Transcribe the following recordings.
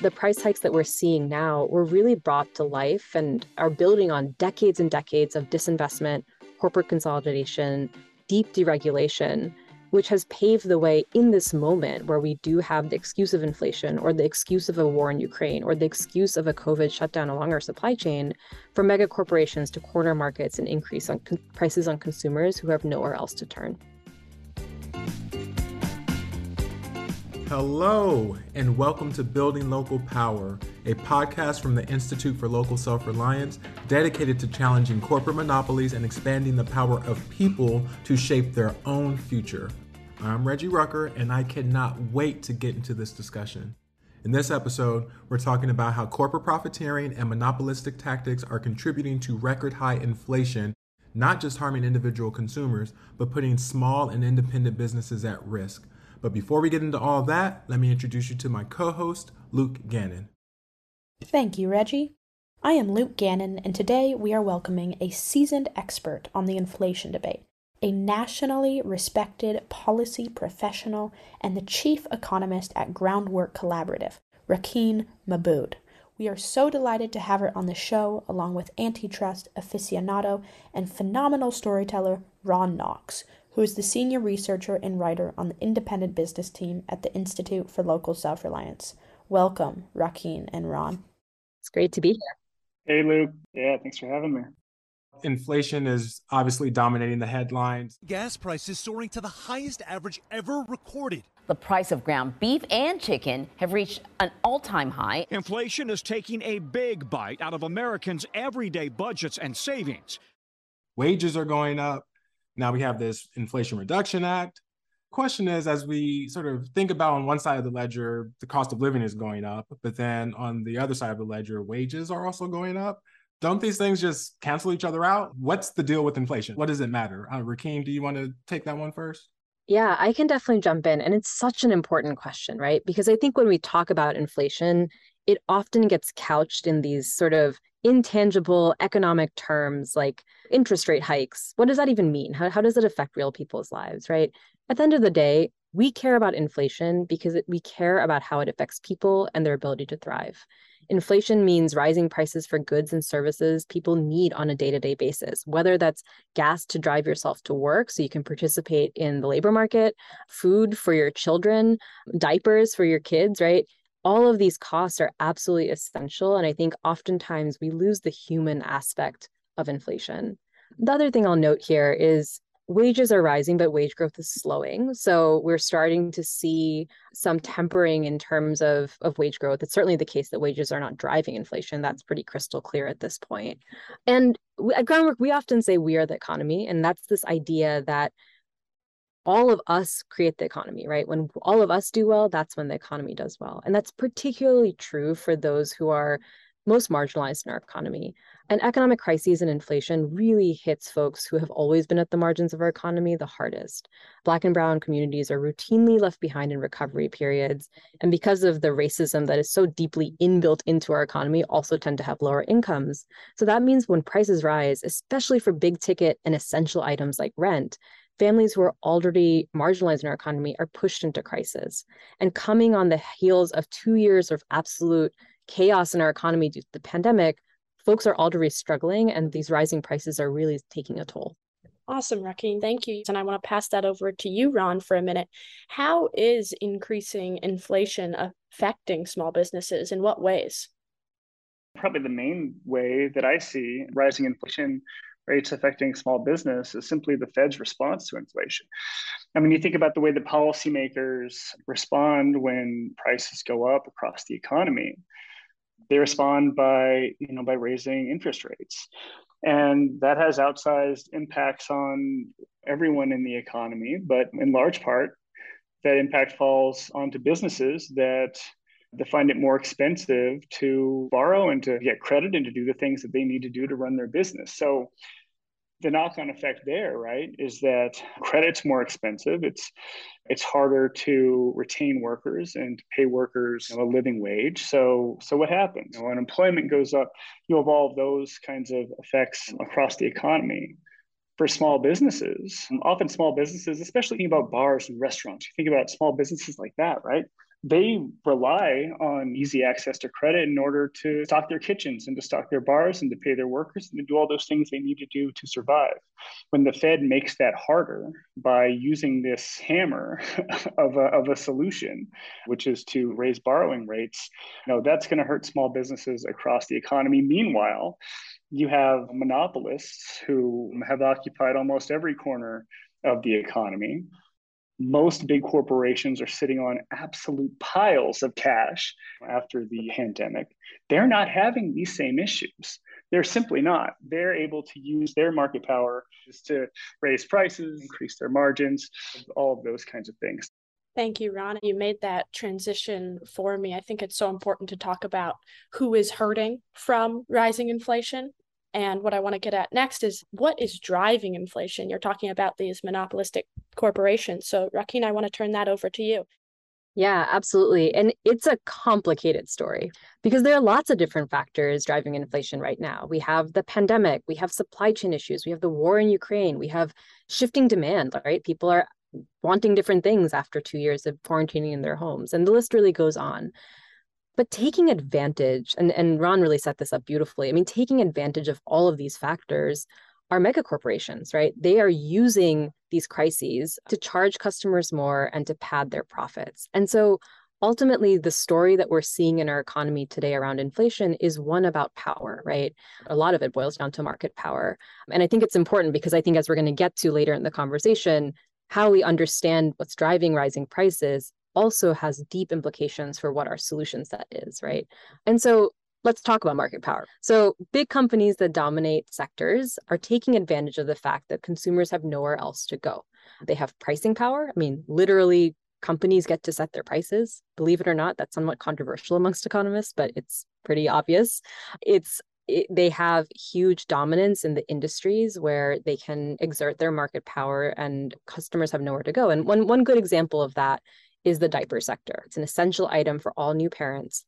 The price hikes that we're seeing now were really brought to life and are building on decades and decades of disinvestment, corporate consolidation, deep deregulation, which has paved the way in this moment where we do have the excuse of inflation or the excuse of a war in Ukraine or the excuse of a COVID shutdown along our supply chain for mega corporations to corner markets and increase on con- prices on consumers who have nowhere else to turn. Hello, and welcome to Building Local Power, a podcast from the Institute for Local Self Reliance dedicated to challenging corporate monopolies and expanding the power of people to shape their own future. I'm Reggie Rucker, and I cannot wait to get into this discussion. In this episode, we're talking about how corporate profiteering and monopolistic tactics are contributing to record high inflation, not just harming individual consumers, but putting small and independent businesses at risk. But before we get into all that, let me introduce you to my co host, Luke Gannon. Thank you, Reggie. I am Luke Gannon, and today we are welcoming a seasoned expert on the inflation debate, a nationally respected policy professional, and the chief economist at Groundwork Collaborative, Rakeen Mabud. We are so delighted to have her on the show, along with antitrust aficionado and phenomenal storyteller Ron Knox, who is the senior researcher and writer on the independent business team at the Institute for Local Self Reliance. Welcome, Rakeen and Ron. It's great to be here. Hey, Luke. Yeah, thanks for having me. Inflation is obviously dominating the headlines. Gas prices soaring to the highest average ever recorded. The price of ground beef and chicken have reached an all time high. Inflation is taking a big bite out of Americans' everyday budgets and savings. Wages are going up. Now we have this Inflation Reduction Act. Question is, as we sort of think about on one side of the ledger, the cost of living is going up, but then on the other side of the ledger, wages are also going up. Don't these things just cancel each other out? What's the deal with inflation? What does it matter? Uh, Rakeen, do you want to take that one first? Yeah, I can definitely jump in. And it's such an important question, right? Because I think when we talk about inflation, it often gets couched in these sort of intangible economic terms like interest rate hikes. What does that even mean? How, how does it affect real people's lives, right? At the end of the day, we care about inflation because we care about how it affects people and their ability to thrive. Inflation means rising prices for goods and services people need on a day to day basis, whether that's gas to drive yourself to work so you can participate in the labor market, food for your children, diapers for your kids, right? All of these costs are absolutely essential. And I think oftentimes we lose the human aspect of inflation. The other thing I'll note here is wages are rising, but wage growth is slowing. So we're starting to see some tempering in terms of, of wage growth. It's certainly the case that wages are not driving inflation. That's pretty crystal clear at this point. And at Groundwork, we often say we are the economy. And that's this idea that all of us create the economy, right? When all of us do well, that's when the economy does well. And that's particularly true for those who are most marginalized in our economy. And economic crises and inflation really hits folks who have always been at the margins of our economy the hardest. Black and brown communities are routinely left behind in recovery periods. And because of the racism that is so deeply inbuilt into our economy, also tend to have lower incomes. So that means when prices rise, especially for big ticket and essential items like rent, families who are already marginalized in our economy are pushed into crisis. And coming on the heels of two years of absolute chaos in our economy due to the pandemic, folks are already struggling, and these rising prices are really taking a toll. Awesome, Rakeen. Thank you. And I want to pass that over to you, Ron, for a minute. How is increasing inflation affecting small businesses? In what ways? Probably the main way that I see rising inflation rates affecting small business is simply the Fed's response to inflation. I mean, you think about the way the policymakers respond when prices go up across the economy. They respond by, you know, by raising interest rates. And that has outsized impacts on everyone in the economy, but in large part, that impact falls onto businesses that they find it more expensive to borrow and to get credit and to do the things that they need to do to run their business. So the knock-on effect there, right, is that credit's more expensive. It's it's harder to retain workers and pay workers you know, a living wage. So so what happens? You know, when employment goes up, you have evolve those kinds of effects across the economy. For small businesses, often small businesses, especially think about bars and restaurants, you think about small businesses like that, right? They rely on easy access to credit in order to stock their kitchens and to stock their bars and to pay their workers and to do all those things they need to do to survive. When the Fed makes that harder by using this hammer of a, of a solution, which is to raise borrowing rates, you know, that's going to hurt small businesses across the economy. Meanwhile, you have monopolists who have occupied almost every corner of the economy most big corporations are sitting on absolute piles of cash after the pandemic. They're not having these same issues. They're simply not. They're able to use their market power just to raise prices, increase their margins, all of those kinds of things. Thank you, Ron. You made that transition for me. I think it's so important to talk about who is hurting from rising inflation and what I want to get at next is what is driving inflation? You're talking about these monopolistic corporations. So, Rakeen, I want to turn that over to you. Yeah, absolutely. And it's a complicated story because there are lots of different factors driving inflation right now. We have the pandemic, we have supply chain issues, we have the war in Ukraine, we have shifting demand, right? People are wanting different things after two years of quarantining in their homes. And the list really goes on but taking advantage and, and ron really set this up beautifully. I mean taking advantage of all of these factors are mega corporations right? They are using these crises to charge customers more and to pad their profits. And so ultimately the story that we're seeing in our economy today around inflation is one about power right? A lot of it boils down to market power. And i think it's important because i think as we're going to get to later in the conversation how we understand what's driving rising prices also has deep implications for what our solution set is, right? And so let's talk about market power. So, big companies that dominate sectors are taking advantage of the fact that consumers have nowhere else to go. They have pricing power. I mean, literally, companies get to set their prices. Believe it or not, that's somewhat controversial amongst economists, but it's pretty obvious. It's it, they have huge dominance in the industries where they can exert their market power and customers have nowhere to go. And one one good example of that is the diaper sector. It's an essential item for all new parents.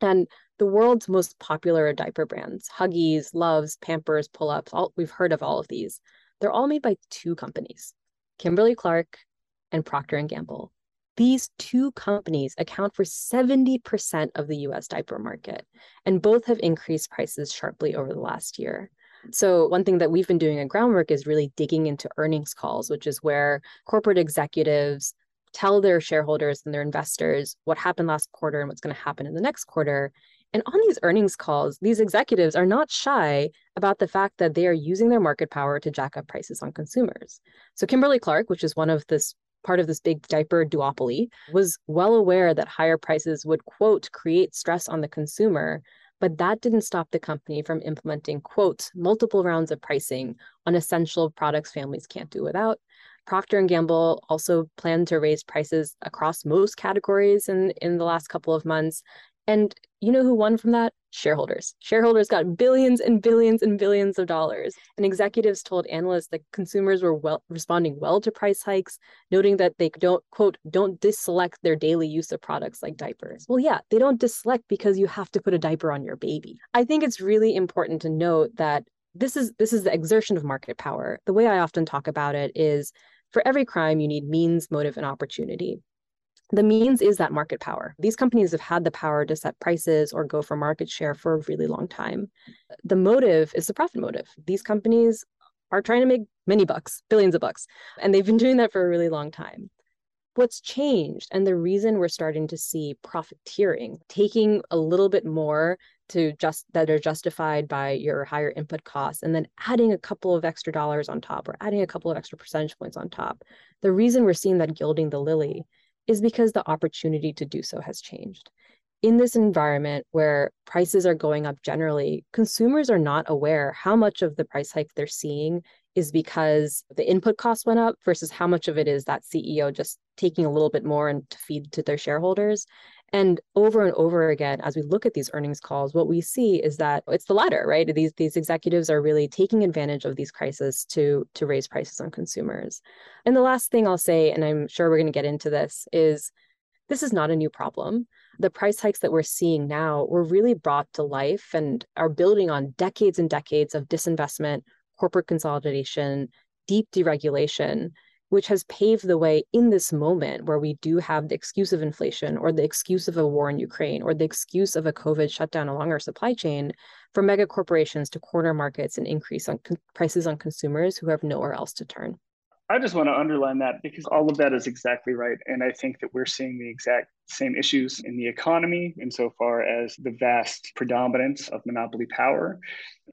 And the world's most popular diaper brands, Huggies, Luvs, Pampers, Pull-Ups, all we've heard of all of these. They're all made by two companies, Kimberly Clark and Procter and Gamble. These two companies account for 70% of the US diaper market, and both have increased prices sharply over the last year. So, one thing that we've been doing at Groundwork is really digging into earnings calls, which is where corporate executives tell their shareholders and their investors what happened last quarter and what's going to happen in the next quarter. And on these earnings calls, these executives are not shy about the fact that they are using their market power to jack up prices on consumers. So Kimberly Clark, which is one of this part of this big diaper duopoly, was well aware that higher prices would quote create stress on the consumer, but that didn't stop the company from implementing quote multiple rounds of pricing on essential products families can't do without Procter and Gamble also planned to raise prices across most categories in in the last couple of months. And you know who won from that? Shareholders. Shareholders got billions and billions and billions of dollars. And executives told analysts that consumers were well responding well to price hikes, noting that they don't quote don't deselect their daily use of products like diapers. Well, yeah, they don't deselect because you have to put a diaper on your baby. I think it's really important to note that this is this is the exertion of market power. The way I often talk about it is for every crime, you need means, motive, and opportunity. The means is that market power. These companies have had the power to set prices or go for market share for a really long time. The motive is the profit motive. These companies are trying to make many bucks, billions of bucks, and they've been doing that for a really long time. What's changed, and the reason we're starting to see profiteering, taking a little bit more to just that are justified by your higher input costs and then adding a couple of extra dollars on top or adding a couple of extra percentage points on top. The reason we're seeing that gilding the lily is because the opportunity to do so has changed. In this environment where prices are going up generally consumers are not aware how much of the price hike they're seeing is because the input costs went up versus how much of it is that CEO just taking a little bit more and to feed to their shareholders. And over and over again, as we look at these earnings calls, what we see is that it's the latter, right? These these executives are really taking advantage of these crises to to raise prices on consumers. And the last thing I'll say, and I'm sure we're going to get into this, is this is not a new problem. The price hikes that we're seeing now were really brought to life and are building on decades and decades of disinvestment, corporate consolidation, deep deregulation which has paved the way in this moment where we do have the excuse of inflation or the excuse of a war in Ukraine or the excuse of a COVID shutdown along our supply chain for mega corporations to corner markets and increase on prices on consumers who have nowhere else to turn. I just want to underline that because all of that is exactly right. And I think that we're seeing the exact same issues in the economy insofar as the vast predominance of monopoly power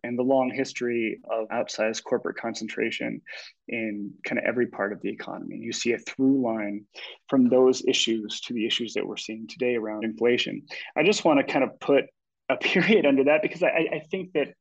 and the long history of outsized corporate concentration in kind of every part of the economy. You see a through line from those issues to the issues that we're seeing today around inflation. I just want to kind of put a period under that because I, I think that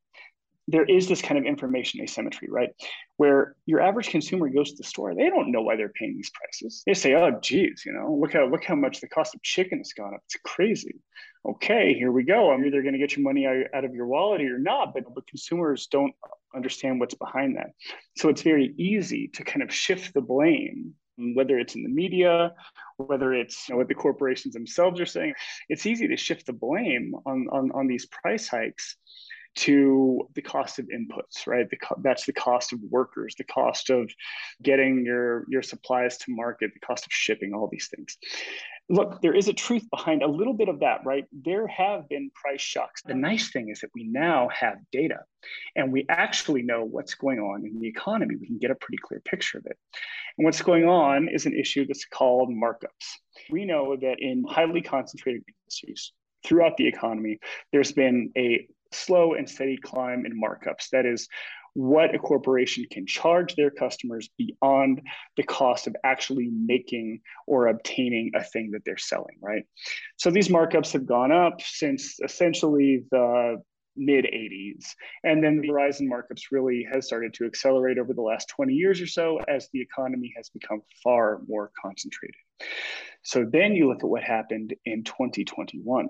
there is this kind of information asymmetry, right? Where your average consumer goes to the store, they don't know why they're paying these prices. They say, "Oh, geez, you know, look how look how much the cost of chicken has gone up. It's crazy." Okay, here we go. I'm either going to get your money out of your wallet or you're not. But but consumers don't understand what's behind that, so it's very easy to kind of shift the blame whether it's in the media, whether it's you know, what the corporations themselves are saying, it's easy to shift the blame on, on, on these price hikes to the cost of inputs right? The co- that's the cost of workers the cost of getting your your supplies to market the cost of shipping all these things. Look there is a truth behind a little bit of that right? There have been price shocks. The nice thing is that we now have data and we actually know what's going on in the economy. We can get a pretty clear picture of it. And what's going on is an issue that's called markups. We know that in highly concentrated industries throughout the economy, there's been a slow and steady climb in markups. That is, what a corporation can charge their customers beyond the cost of actually making or obtaining a thing that they're selling, right? So these markups have gone up since essentially the mid 80s. And then the rise in markups really has started to accelerate over the last 20 years or so as the economy has become far more concentrated. So then you look at what happened in 2021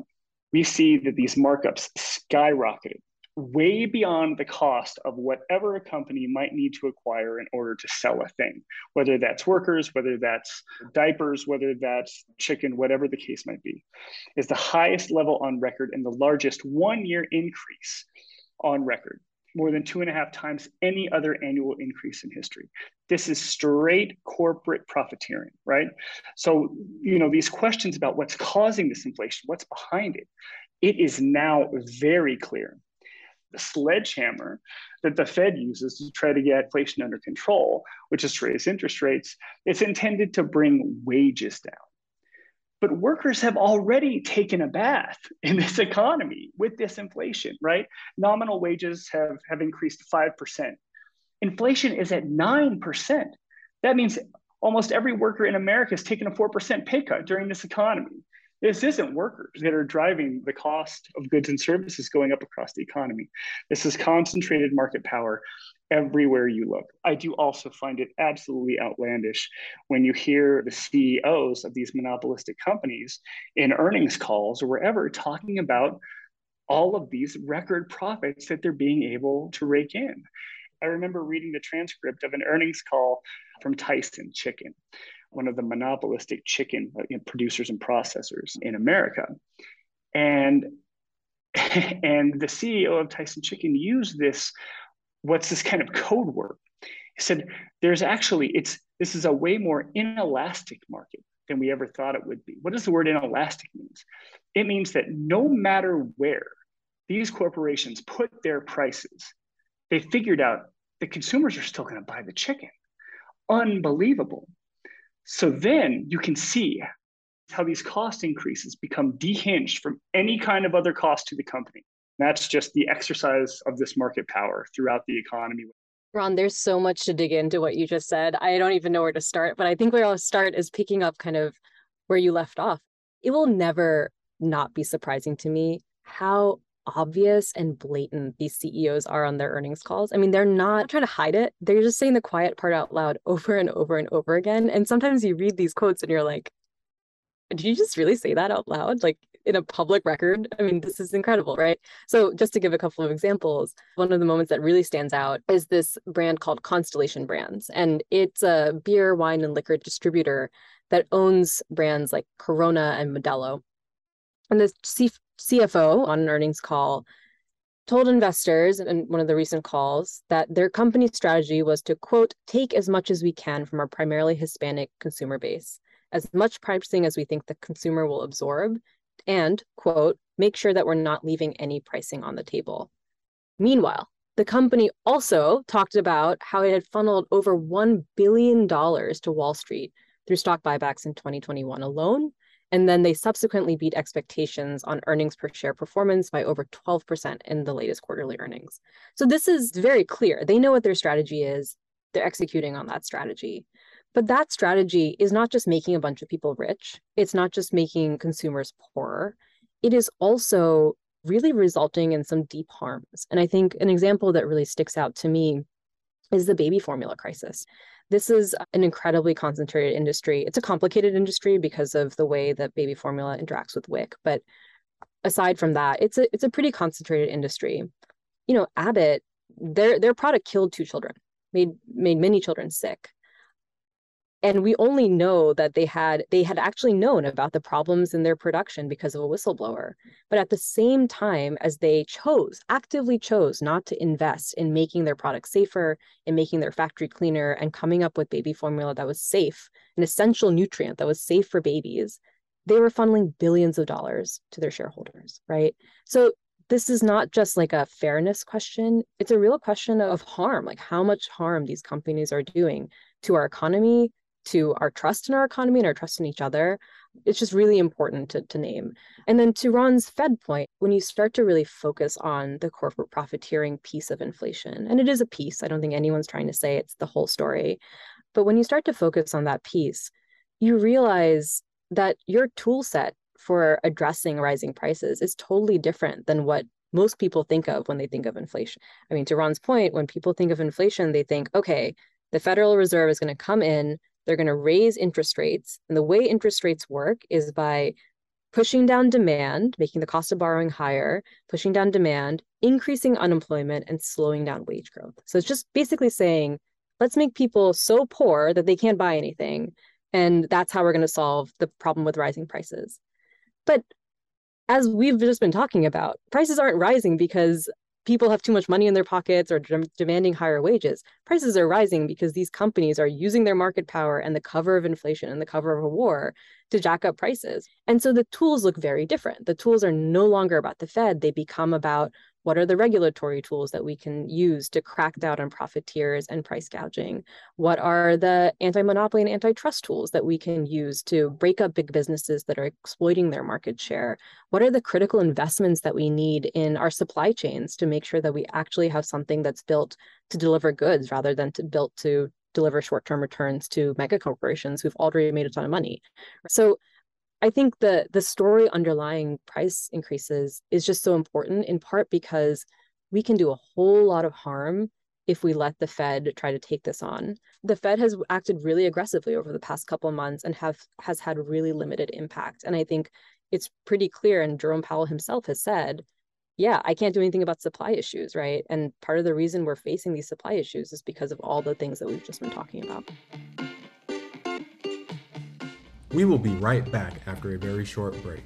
we see that these markups skyrocketed way beyond the cost of whatever a company might need to acquire in order to sell a thing, whether that's workers, whether that's diapers, whether that's chicken, whatever the case might be, is the highest level on record and the largest one year increase on record more than two and a half times any other annual increase in history. This is straight corporate profiteering, right? So, you know, these questions about what's causing this inflation, what's behind it, it is now very clear. The sledgehammer that the Fed uses to try to get inflation under control, which is to raise interest rates, it's intended to bring wages down. But workers have already taken a bath in this economy with this inflation, right? Nominal wages have, have increased 5%. Inflation is at 9%. That means almost every worker in America has taken a 4% pay cut during this economy. This isn't workers that are driving the cost of goods and services going up across the economy. This is concentrated market power everywhere you look. I do also find it absolutely outlandish when you hear the CEOs of these monopolistic companies in earnings calls or wherever talking about all of these record profits that they're being able to rake in. I remember reading the transcript of an earnings call from Tyson Chicken, one of the monopolistic chicken uh, producers and processors in America. And and the CEO of Tyson Chicken used this what's this kind of code word? He said, there's actually, it's this is a way more inelastic market than we ever thought it would be. What does the word inelastic means? It means that no matter where these corporations put their prices, they figured out the consumers are still going to buy the chicken. Unbelievable. So then you can see how these cost increases become dehinged from any kind of other cost to the company. That's just the exercise of this market power throughout the economy. Ron, there's so much to dig into what you just said. I don't even know where to start, but I think where I'll start is picking up kind of where you left off. It will never not be surprising to me how obvious and blatant these CEOs are on their earnings calls. I mean, they're not trying to hide it. They're just saying the quiet part out loud over and over and over again. And sometimes you read these quotes and you're like, did you just really say that out loud? Like in a public record? I mean, this is incredible, right? So, just to give a couple of examples, one of the moments that really stands out is this brand called Constellation Brands. And it's a beer, wine, and liquor distributor that owns brands like Corona and Modelo. And the C- CFO on an earnings call told investors in one of the recent calls that their company strategy was to, quote, take as much as we can from our primarily Hispanic consumer base, as much pricing as we think the consumer will absorb, and, quote, make sure that we're not leaving any pricing on the table. Meanwhile, the company also talked about how it had funneled over $1 billion to Wall Street through stock buybacks in 2021 alone. And then they subsequently beat expectations on earnings per share performance by over 12% in the latest quarterly earnings. So this is very clear. They know what their strategy is, they're executing on that strategy. But that strategy is not just making a bunch of people rich, it's not just making consumers poorer. It is also really resulting in some deep harms. And I think an example that really sticks out to me is the baby formula crisis. This is an incredibly concentrated industry. It's a complicated industry because of the way that baby formula interacts with WIC, but aside from that, it's a it's a pretty concentrated industry. You know, Abbott, their their product killed two children, made made many children sick and we only know that they had they had actually known about the problems in their production because of a whistleblower. But at the same time as they chose actively chose not to invest in making their product safer in making their factory cleaner and coming up with baby formula that was safe an essential nutrient that was safe for babies they were funneling billions of dollars to their shareholders right? So this is not just like a fairness question. It's a real question of harm like how much harm these companies are doing to our economy to our trust in our economy and our trust in each other it's just really important to, to name and then to ron's fed point when you start to really focus on the corporate profiteering piece of inflation and it is a piece i don't think anyone's trying to say it's the whole story but when you start to focus on that piece you realize that your tool set for addressing rising prices is totally different than what most people think of when they think of inflation. I mean, to Ron's point, when people think of inflation, they think, okay, the Federal Reserve is going to come in, they're going to raise interest rates. And the way interest rates work is by pushing down demand, making the cost of borrowing higher, pushing down demand, increasing unemployment, and slowing down wage growth. So it's just basically saying, let's make people so poor that they can't buy anything. And that's how we're going to solve the problem with rising prices. But as we've just been talking about, prices aren't rising because people have too much money in their pockets or de- demanding higher wages. Prices are rising because these companies are using their market power and the cover of inflation and the cover of a war to jack up prices. And so the tools look very different. The tools are no longer about the Fed, they become about what are the regulatory tools that we can use to crack down on profiteers and price gouging? What are the anti monopoly and antitrust tools that we can use to break up big businesses that are exploiting their market share? What are the critical investments that we need in our supply chains to make sure that we actually have something that's built to deliver goods rather than to built to deliver short-term returns to mega corporations who've already made a ton of money. So I think the the story underlying price increases is just so important in part because we can do a whole lot of harm if we let the Fed try to take this on. The Fed has acted really aggressively over the past couple of months and have has had really limited impact. And I think it's pretty clear and Jerome Powell himself has said, yeah, I can't do anything about supply issues, right? And part of the reason we're facing these supply issues is because of all the things that we've just been talking about. We will be right back after a very short break.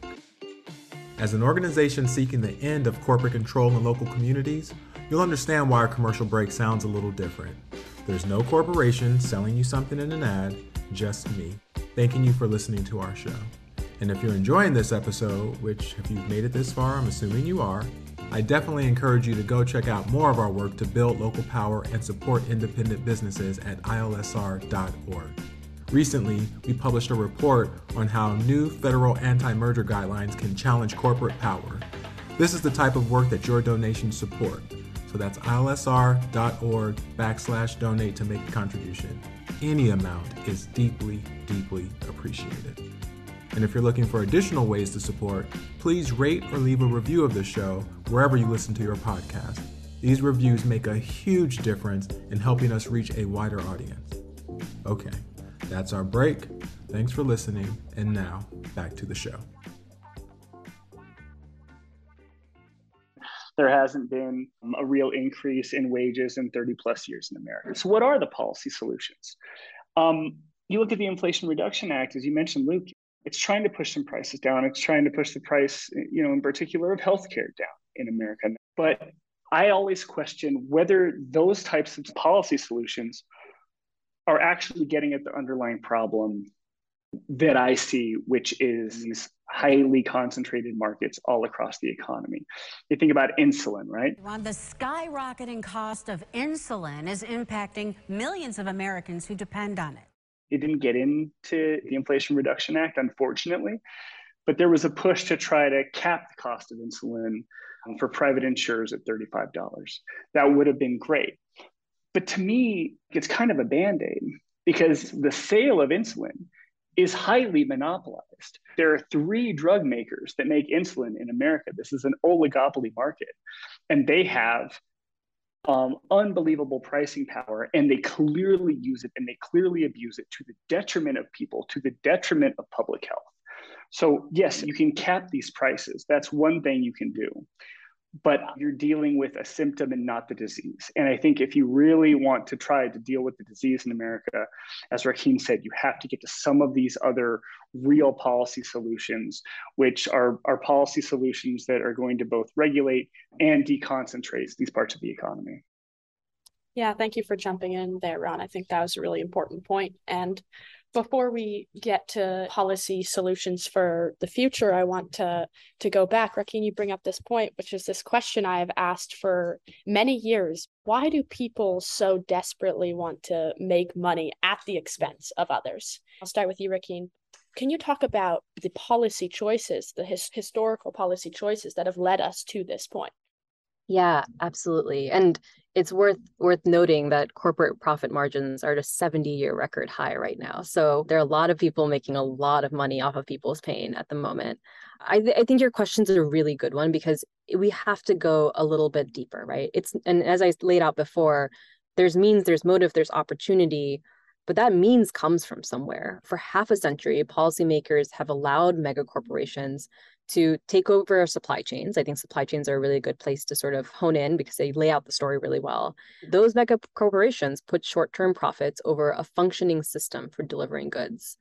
As an organization seeking the end of corporate control in local communities, you'll understand why our commercial break sounds a little different. There's no corporation selling you something in an ad, just me, thanking you for listening to our show. And if you're enjoying this episode, which if you've made it this far, I'm assuming you are, I definitely encourage you to go check out more of our work to build local power and support independent businesses at ilsr.org. Recently, we published a report on how new federal anti merger guidelines can challenge corporate power. This is the type of work that your donations support. So that's ilsr.org backslash donate to make a contribution. Any amount is deeply, deeply appreciated. And if you're looking for additional ways to support, please rate or leave a review of the show wherever you listen to your podcast. These reviews make a huge difference in helping us reach a wider audience. Okay, that's our break. Thanks for listening. And now, back to the show. There hasn't been a real increase in wages in 30 plus years in America. So, what are the policy solutions? Um, you look at the Inflation Reduction Act, as you mentioned, Luke, it's trying to push some prices down. It's trying to push the price, you know, in particular of healthcare down in America. But I always question whether those types of policy solutions are actually getting at the underlying problem that I see, which is these highly concentrated markets all across the economy. You think about insulin, right? Ron, the skyrocketing cost of insulin is impacting millions of Americans who depend on it. It didn't get into the Inflation Reduction Act, unfortunately, but there was a push to try to cap the cost of insulin for private insurers at $35. That would have been great. But to me, it's kind of a band aid because the sale of insulin is highly monopolized. There are three drug makers that make insulin in America. This is an oligopoly market, and they have um, unbelievable pricing power, and they clearly use it and they clearly abuse it to the detriment of people, to the detriment of public health. So, yes, you can cap these prices. That's one thing you can do but you're dealing with a symptom and not the disease. And I think if you really want to try to deal with the disease in America, as Rakeen said, you have to get to some of these other real policy solutions, which are, are policy solutions that are going to both regulate and deconcentrate these parts of the economy. Yeah, thank you for jumping in there, Ron. I think that was a really important point. And before we get to policy solutions for the future, I want to to go back. Rakeen, you bring up this point, which is this question I have asked for many years. Why do people so desperately want to make money at the expense of others? I'll start with you, Rakeen. Can you talk about the policy choices, the his, historical policy choices that have led us to this point? Yeah, absolutely. And it's worth worth noting that corporate profit margins are at a 70 year record high right now. So there are a lot of people making a lot of money off of people's pain at the moment. I, th- I think your question's a really good one because we have to go a little bit deeper, right? It's and as I laid out before, there's means, there's motive, there's opportunity, but that means comes from somewhere. For half a century, policymakers have allowed mega corporations to take over supply chains. I think supply chains are a really good place to sort of hone in because they lay out the story really well. Those mega corporations put short term profits over a functioning system for delivering goods.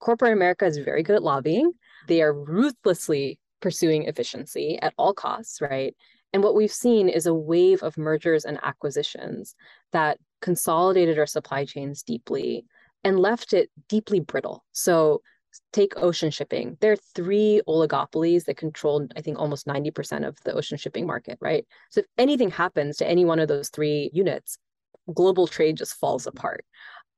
Corporate America is very good at lobbying. They are ruthlessly pursuing efficiency at all costs, right? And what we've seen is a wave of mergers and acquisitions that consolidated our supply chains deeply and left it deeply brittle. So take ocean shipping. There are three oligopolies that control, I think, almost 90% of the ocean shipping market, right? So if anything happens to any one of those three units, global trade just falls apart.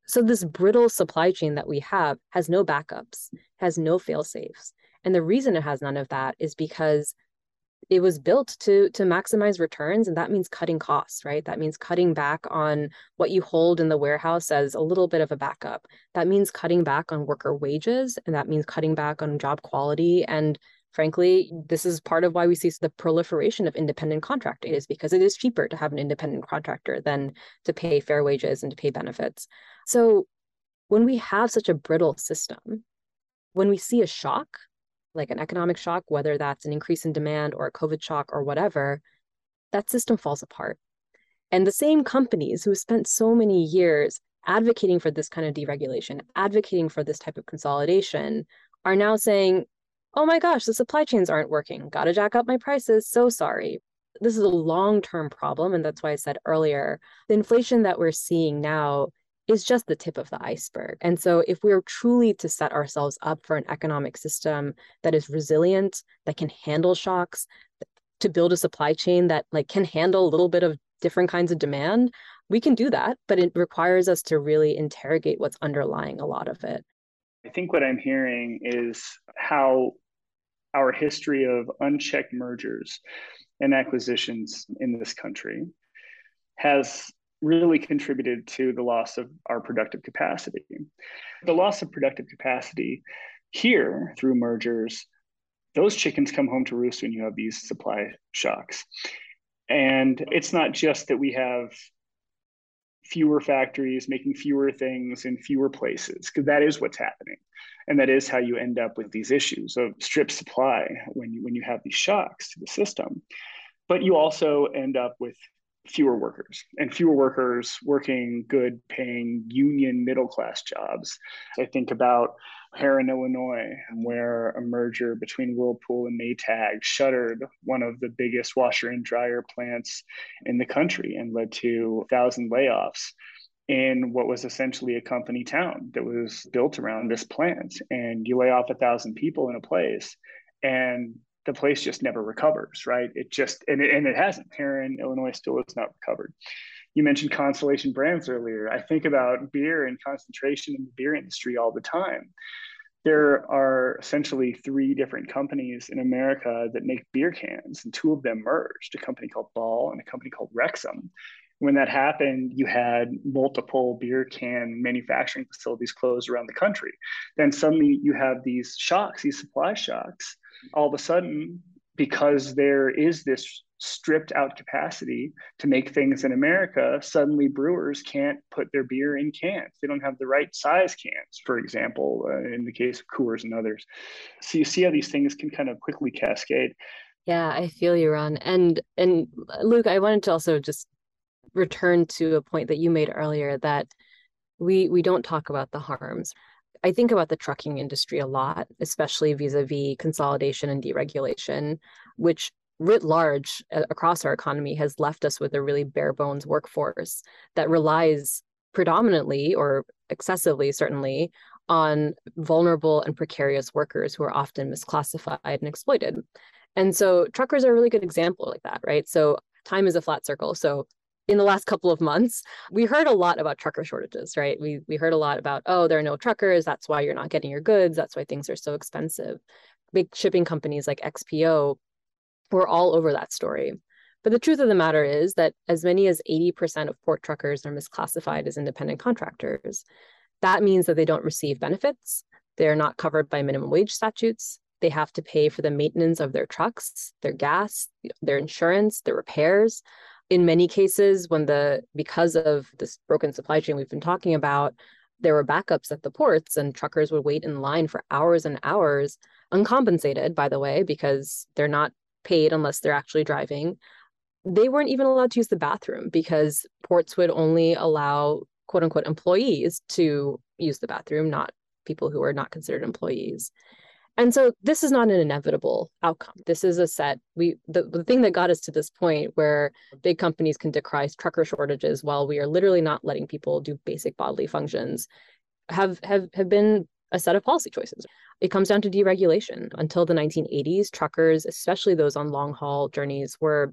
So this brittle supply chain that we have has no backups, has no fail safes. And the reason it has none of that is because it was built to to maximize returns and that means cutting costs right? That means cutting back on what you hold in the warehouse as a little bit of a backup. That means cutting back on worker wages and that means cutting back on job quality. And frankly this is part of why we see the proliferation of independent contracting is because it is cheaper to have an independent contractor than to pay fair wages and to pay benefits. So when we have such a brittle system when we see a shock like an economic shock, whether that's an increase in demand or a COVID shock or whatever, that system falls apart. And the same companies who spent so many years advocating for this kind of deregulation, advocating for this type of consolidation, are now saying, oh my gosh, the supply chains aren't working. Got to jack up my prices. So sorry. This is a long term problem. And that's why I said earlier the inflation that we're seeing now is just the tip of the iceberg. And so, if we're truly to set ourselves up for an economic system that is resilient, that can handle shocks, to build a supply chain that like can handle a little bit of different kinds of demand, we can do that, but it requires us to really interrogate what's underlying a lot of it. I think what I'm hearing is how our history of unchecked mergers and acquisitions in this country has really contributed to the loss of our productive capacity. The loss of productive capacity here through mergers, those chickens come home to roost when you have these supply shocks. And it's not just that we have fewer factories making fewer things in fewer places, because that is what's happening. And that is how you end up with these issues of strip supply when you when you have these shocks to the system. But you also end up with fewer workers and fewer workers working good paying union middle class jobs. I think about Herrin, Illinois, where a merger between Whirlpool and Maytag shuttered one of the biggest washer and dryer plants in the country and led to 1,000 layoffs in what was essentially a company town that was built around this plant. And you lay off a thousand people in a place, and the place just never recovers, right? It just and it, and it hasn't. Herrin, Illinois, still has not recovered. You mentioned Constellation Brands earlier. I think about beer and concentration in the beer industry all the time. There are essentially three different companies in America that make beer cans, and two of them merged a company called Ball and a company called Rexam. When that happened, you had multiple beer can manufacturing facilities closed around the country. Then suddenly you have these shocks, these supply shocks all of a sudden, because there is this stripped out capacity to make things in America, suddenly brewers can't put their beer in cans. They don't have the right size cans, for example, uh, in the case of Coors and others. So you see how these things can kind of quickly cascade. Yeah, I feel you, Ron. And and Luke, I wanted to also just return to a point that you made earlier that we we don't talk about the harms. I think about the trucking industry a lot, especially vis-a-vis consolidation and deregulation, which writ large uh, across our economy has left us with a really bare bones workforce that relies predominantly or excessively certainly on vulnerable and precarious workers who are often misclassified and exploited. And so truckers are a really good example like that, right? So time is a flat circle. So in the last couple of months, we heard a lot about trucker shortages, right? We we heard a lot about, oh, there are no truckers, that's why you're not getting your goods, that's why things are so expensive. Big shipping companies like XPO were all over that story. But the truth of the matter is that as many as 80% of port truckers are misclassified as independent contractors. That means that they don't receive benefits, they're not covered by minimum wage statutes, they have to pay for the maintenance of their trucks, their gas, their insurance, their repairs in many cases when the because of this broken supply chain we've been talking about there were backups at the ports and truckers would wait in line for hours and hours uncompensated by the way because they're not paid unless they're actually driving. They weren't even allowed to use the bathroom because ports would only allow quote unquote employees to use the bathroom not people who are not considered employees and so this is not an inevitable outcome. This is a set. We the, the thing that got us to this point where big companies can decry trucker shortages while we are literally not letting people do basic bodily functions have have have been a set of policy choices. It comes down to deregulation. Until the 1980s, truckers, especially those on long haul journeys, were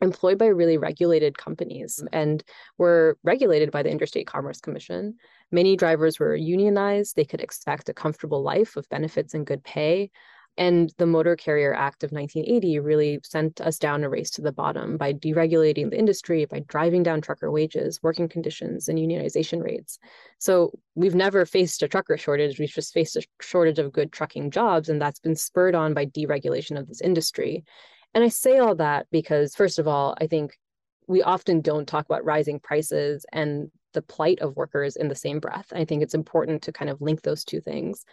employed by really regulated companies mm-hmm. and were regulated by the Interstate Commerce Commission. Many drivers were unionized. They could expect a comfortable life with benefits and good pay. And the Motor Carrier Act of 1980 really sent us down a race to the bottom by deregulating the industry, by driving down trucker wages, working conditions, and unionization rates. So we've never faced a trucker shortage. We've just faced a shortage of good trucking jobs, and that's been spurred on by deregulation of this industry. And I say all that because, first of all, I think we often don't talk about rising prices and the plight of workers in the same breath. I think it's important to kind of link those two things.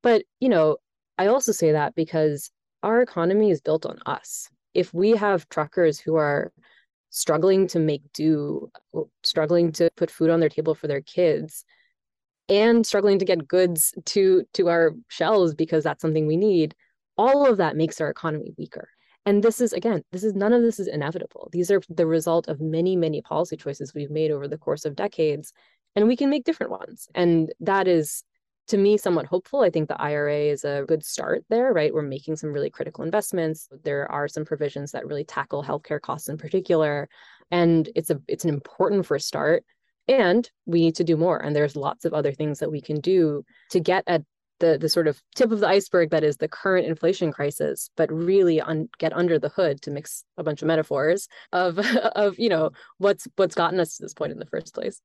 But, you know, I also say that because our economy is built on us. If we have truckers who are struggling to make do, struggling to put food on their table for their kids, and struggling to get goods to to our shelves because that's something we need, all of that makes our economy weaker. And this is, again, this is none of this is inevitable. These are the result of many, many policy choices we've made over the course of decades, and we can make different ones. And that is, to me, somewhat hopeful. I think the IRA is a good start there, right? We're making some really critical investments. There are some provisions that really tackle healthcare costs in particular. And it's a it's an important first start. And we need to do more. And there's lots of other things that we can do to get at the the sort of tip of the iceberg that is the current inflation crisis, but really un- get under the hood to mix a bunch of metaphors of of you know what's what's gotten us to this point in the first place.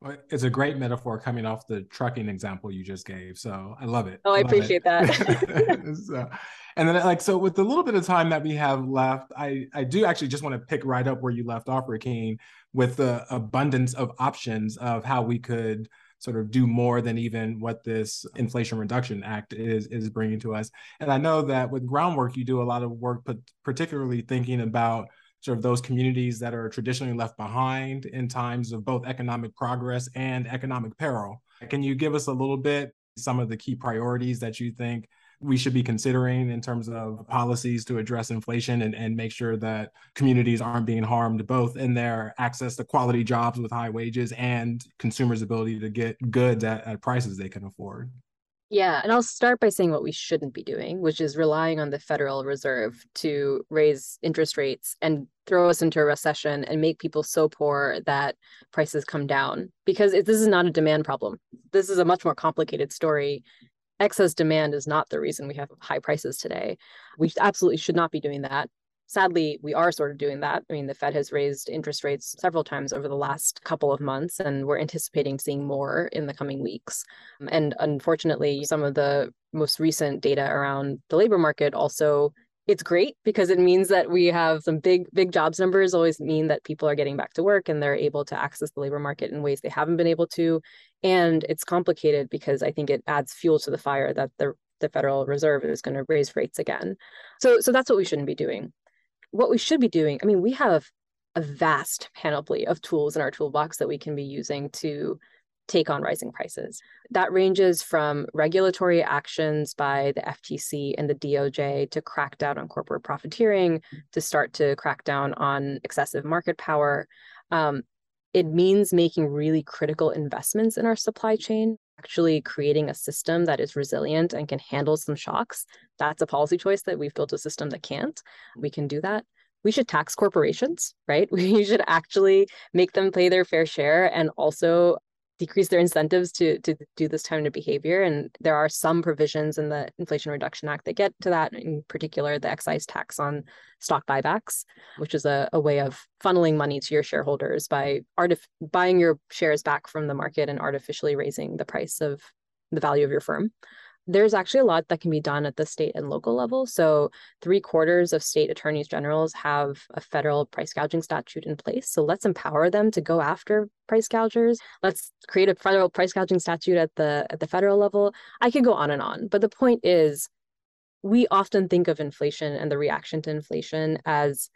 Well, it's a great metaphor coming off the trucking example you just gave. So I love it. Oh, I, I appreciate it. that. so, and then like so with the little bit of time that we have left, I I do actually just want to pick right up where you left off, Rakeen, with the abundance of options of how we could sort of do more than even what this Inflation Reduction Act is is bringing to us. And I know that with groundwork, you do a lot of work, but particularly thinking about sort of those communities that are traditionally left behind in times of both economic progress and economic peril. Can you give us a little bit some of the key priorities that you think we should be considering in terms of policies to address inflation and, and make sure that communities aren't being harmed both in their access to quality jobs with high wages and consumers' ability to get goods at, at prices they can afford? Yeah, and I'll start by saying what we shouldn't be doing, which is relying on the Federal Reserve to raise interest rates and throw us into a recession and make people so poor that prices come down. Because it, this is not a demand problem. This is a much more complicated story. Excess demand is not the reason we have high prices today. We absolutely should not be doing that sadly, we are sort of doing that. I mean, the Fed has raised interest rates several times over the last couple of months, and we're anticipating seeing more in the coming weeks. And unfortunately, some of the most recent data around the labor market also it's great because it means that we have some big big jobs numbers always mean that people are getting back to work and they're able to access the labor market in ways they haven't been able to. And it's complicated because i think it adds fuel to the fire that the the federal reserve is going to raise rates again. So so that's what we shouldn't be doing. What we should be doing, I mean, we have a vast panoply of tools in our toolbox that we can be using to take on rising prices. That ranges from regulatory actions by the FTC and the DOJ to crack down on corporate profiteering, to start to crack down on excessive market power. Um, it means making really critical investments in our supply chain, actually creating a system that is resilient and can handle some shocks. That's a policy choice that we've built a system that can't. We can do that. We should tax corporations, right? We should actually make them pay their fair share and also decrease their incentives to to do this kind of behavior. And there are some provisions in the Inflation Reduction Act that get to that, in particular the excise tax on stock buybacks, which is a, a way of funneling money to your shareholders by artif- buying your shares back from the market and artificially raising the price of the value of your firm there's actually a lot that can be done at the state and local level. So, three quarters of state attorneys generals have a federal price gouging statute in place. So, let's empower them to go after price gougers. Let's create a federal price gouging statute at the at the federal level. I could go on and on, but the point is, we often think of inflation and the reaction to inflation as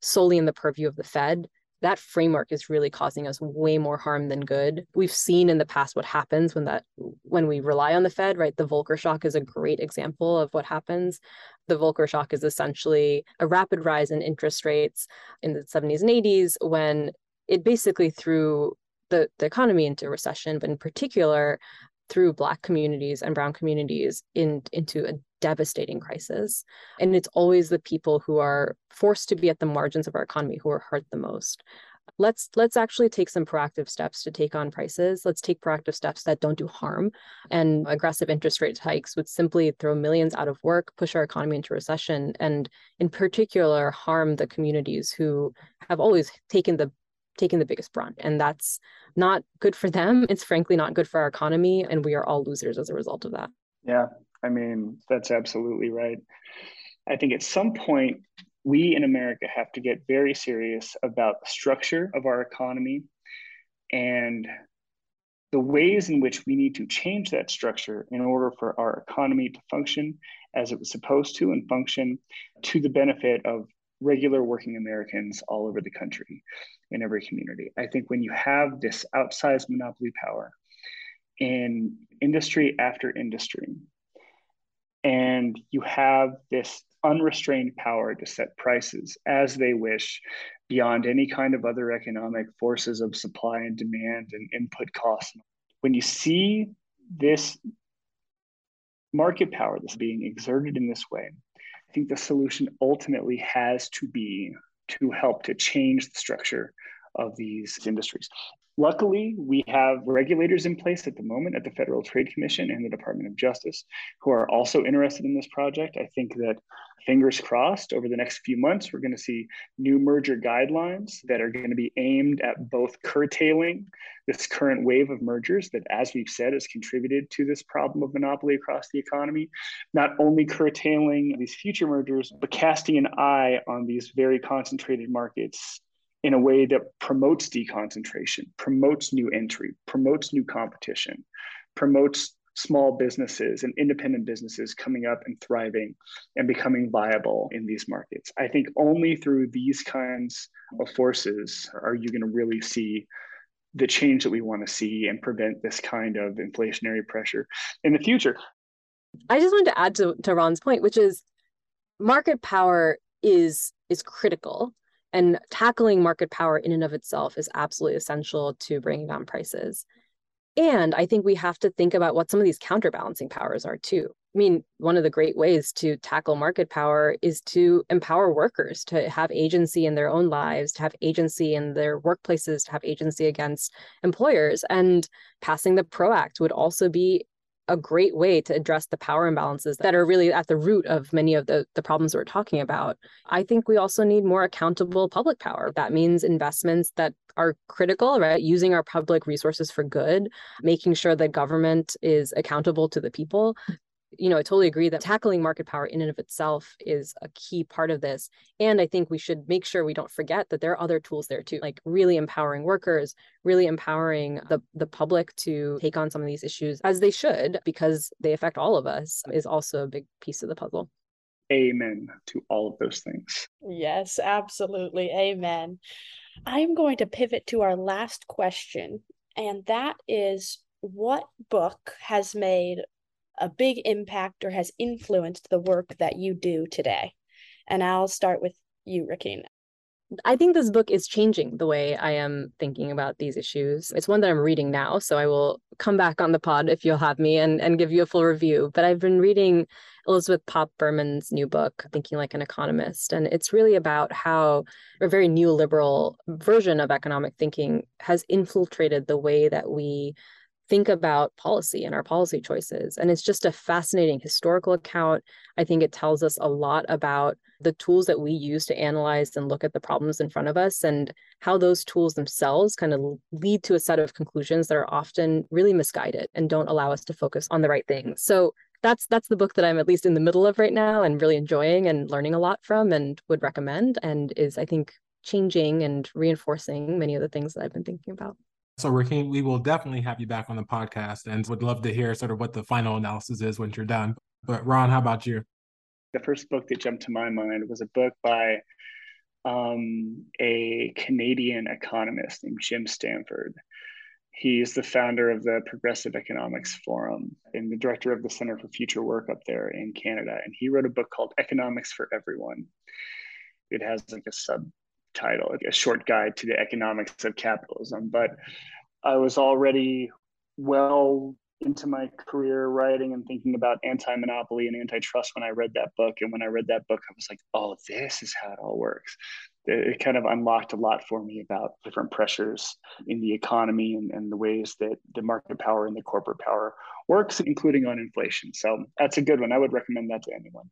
solely in the purview of the Fed that framework is really causing us way more harm than good. We've seen in the past what happens when that when we rely on the Fed, right? The Volcker shock is a great example of what happens. The Volcker shock is essentially a rapid rise in interest rates in the 70s and 80s when it basically threw the, the economy into recession, but in particular through black communities and brown communities in, into a devastating crisis. And it's always the people who are forced to be at the margins of our economy who are hurt the most. Let's let's actually take some proactive steps to take on prices. Let's take proactive steps that don't do harm. And aggressive interest rate hikes would simply throw millions out of work, push our economy into recession, and in particular harm the communities who have always taken the taken the biggest brunt. And that's not good for them. It's frankly not good for our economy. And we are all losers as a result of that. Yeah, I mean, that's absolutely right. I think at some point, we in America have to get very serious about the structure of our economy and the ways in which we need to change that structure in order for our economy to function as it was supposed to and function to the benefit of regular working Americans all over the country in every community. I think when you have this outsized monopoly power in industry after industry, and you have this unrestrained power to set prices as they wish beyond any kind of other economic forces of supply and demand and input costs. When you see this market power that's being exerted in this way, I think the solution ultimately has to be to help to change the structure of these industries. Luckily, we have regulators in place at the moment at the Federal Trade Commission and the Department of Justice who are also interested in this project. I think that fingers crossed over the next few months, we're going to see new merger guidelines that are going to be aimed at both curtailing this current wave of mergers that, as we've said, has contributed to this problem of monopoly across the economy, not only curtailing these future mergers, but casting an eye on these very concentrated markets in a way that promotes deconcentration, promotes new entry, promotes new competition, promotes small businesses and independent businesses coming up and thriving and becoming viable in these markets. I think only through these kinds of forces are you going to really see the change that we want to see and prevent this kind of inflationary pressure in the future. I just wanted to add to, to Ron's point, which is market power is is critical and tackling market power in and of itself is absolutely essential to bringing down prices. And I think we have to think about what some of these counterbalancing powers are too. I mean, one of the great ways to tackle market power is to empower workers to have agency in their own lives, to have agency in their workplaces, to have agency against employers. And passing the PRO Act would also be a great way to address the power imbalances that are really at the root of many of the, the problems we're talking about. I think we also need more accountable public power. That means investments that are critical, right? Using our public resources for good, making sure that government is accountable to the people, you know, I totally agree that tackling market power in and of itself is a key part of this. And I think we should make sure we don't forget that there are other tools there too, like really empowering workers, really empowering the, the public to take on some of these issues as they should, because they affect all of us, is also a big piece of the puzzle. Amen to all of those things. Yes, absolutely. Amen. I'm going to pivot to our last question, and that is what book has made a big impact or has influenced the work that you do today? And I'll start with you, Rakeen. I think this book is changing the way I am thinking about these issues. It's one that I'm reading now, so I will come back on the pod if you'll have me and, and give you a full review. But I've been reading Elizabeth Popp Berman's new book, Thinking Like an Economist. And it's really about how a very neoliberal version of economic thinking has infiltrated the way that we think about policy and our policy choices. And it's just a fascinating historical account. I think it tells us a lot about the tools that we use to analyze and look at the problems in front of us and how those tools themselves kind of lead to a set of conclusions that are often really misguided and don't allow us to focus on the right things. So that's that's the book that I'm at least in the middle of right now and really enjoying and learning a lot from and would recommend and is I think changing and reinforcing many of the things that I've been thinking about. So, Rakeen, we will definitely have you back on the podcast and would love to hear sort of what the final analysis is once you're done. But, Ron, how about you? The first book that jumped to my mind was a book by um, a Canadian economist named Jim Stanford. He's the founder of the Progressive Economics Forum and the director of the Center for Future Work up there in Canada. And he wrote a book called Economics for Everyone. It has like a sub title, like a short guide to the economics of capitalism. But I was already well into my career writing and thinking about anti-monopoly and antitrust when I read that book. And when I read that book, I was like, oh, this is how it all works. It kind of unlocked a lot for me about different pressures in the economy and, and the ways that the market power and the corporate power works, including on inflation. So that's a good one. I would recommend that to anyone.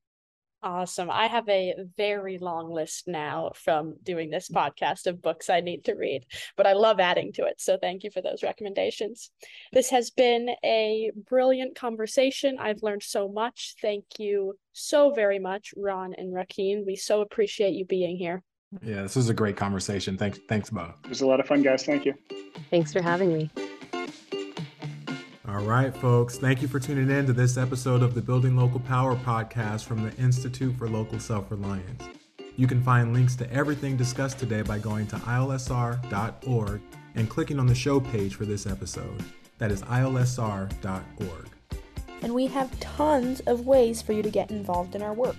Awesome. I have a very long list now from doing this mm. podcast of books I need to read, but I love adding to it. So thank you for those recommendations. This has been a brilliant conversation. I've learned so much. Thank you so very much, Ron and Rakeen. We so appreciate you being here. Yeah, this was a great conversation. Thanks, thanks, Bo. It was a lot of fun, guys. Thank you. Thanks for having me. All right, folks. Thank you for tuning in to this episode of the Building Local Power podcast from the Institute for Local Self Reliance. You can find links to everything discussed today by going to ilsr.org and clicking on the show page for this episode. That is ilsr.org. And we have tons of ways for you to get involved in our work.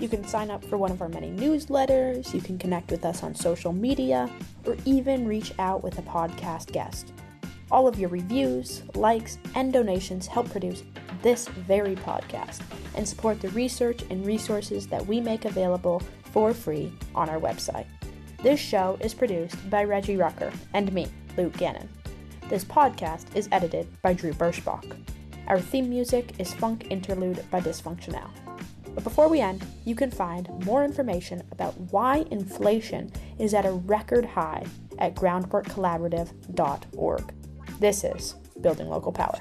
You can sign up for one of our many newsletters, you can connect with us on social media, or even reach out with a podcast guest. All of your reviews, likes, and donations help produce this very podcast and support the research and resources that we make available for free on our website. This show is produced by Reggie Rucker and me, Luke Gannon. This podcast is edited by Drew Birschbach. Our theme music is Funk Interlude by Dysfunctional. But before we end, you can find more information about why inflation is at a record high at groundworkcollaborative.org. This is Building Local Power.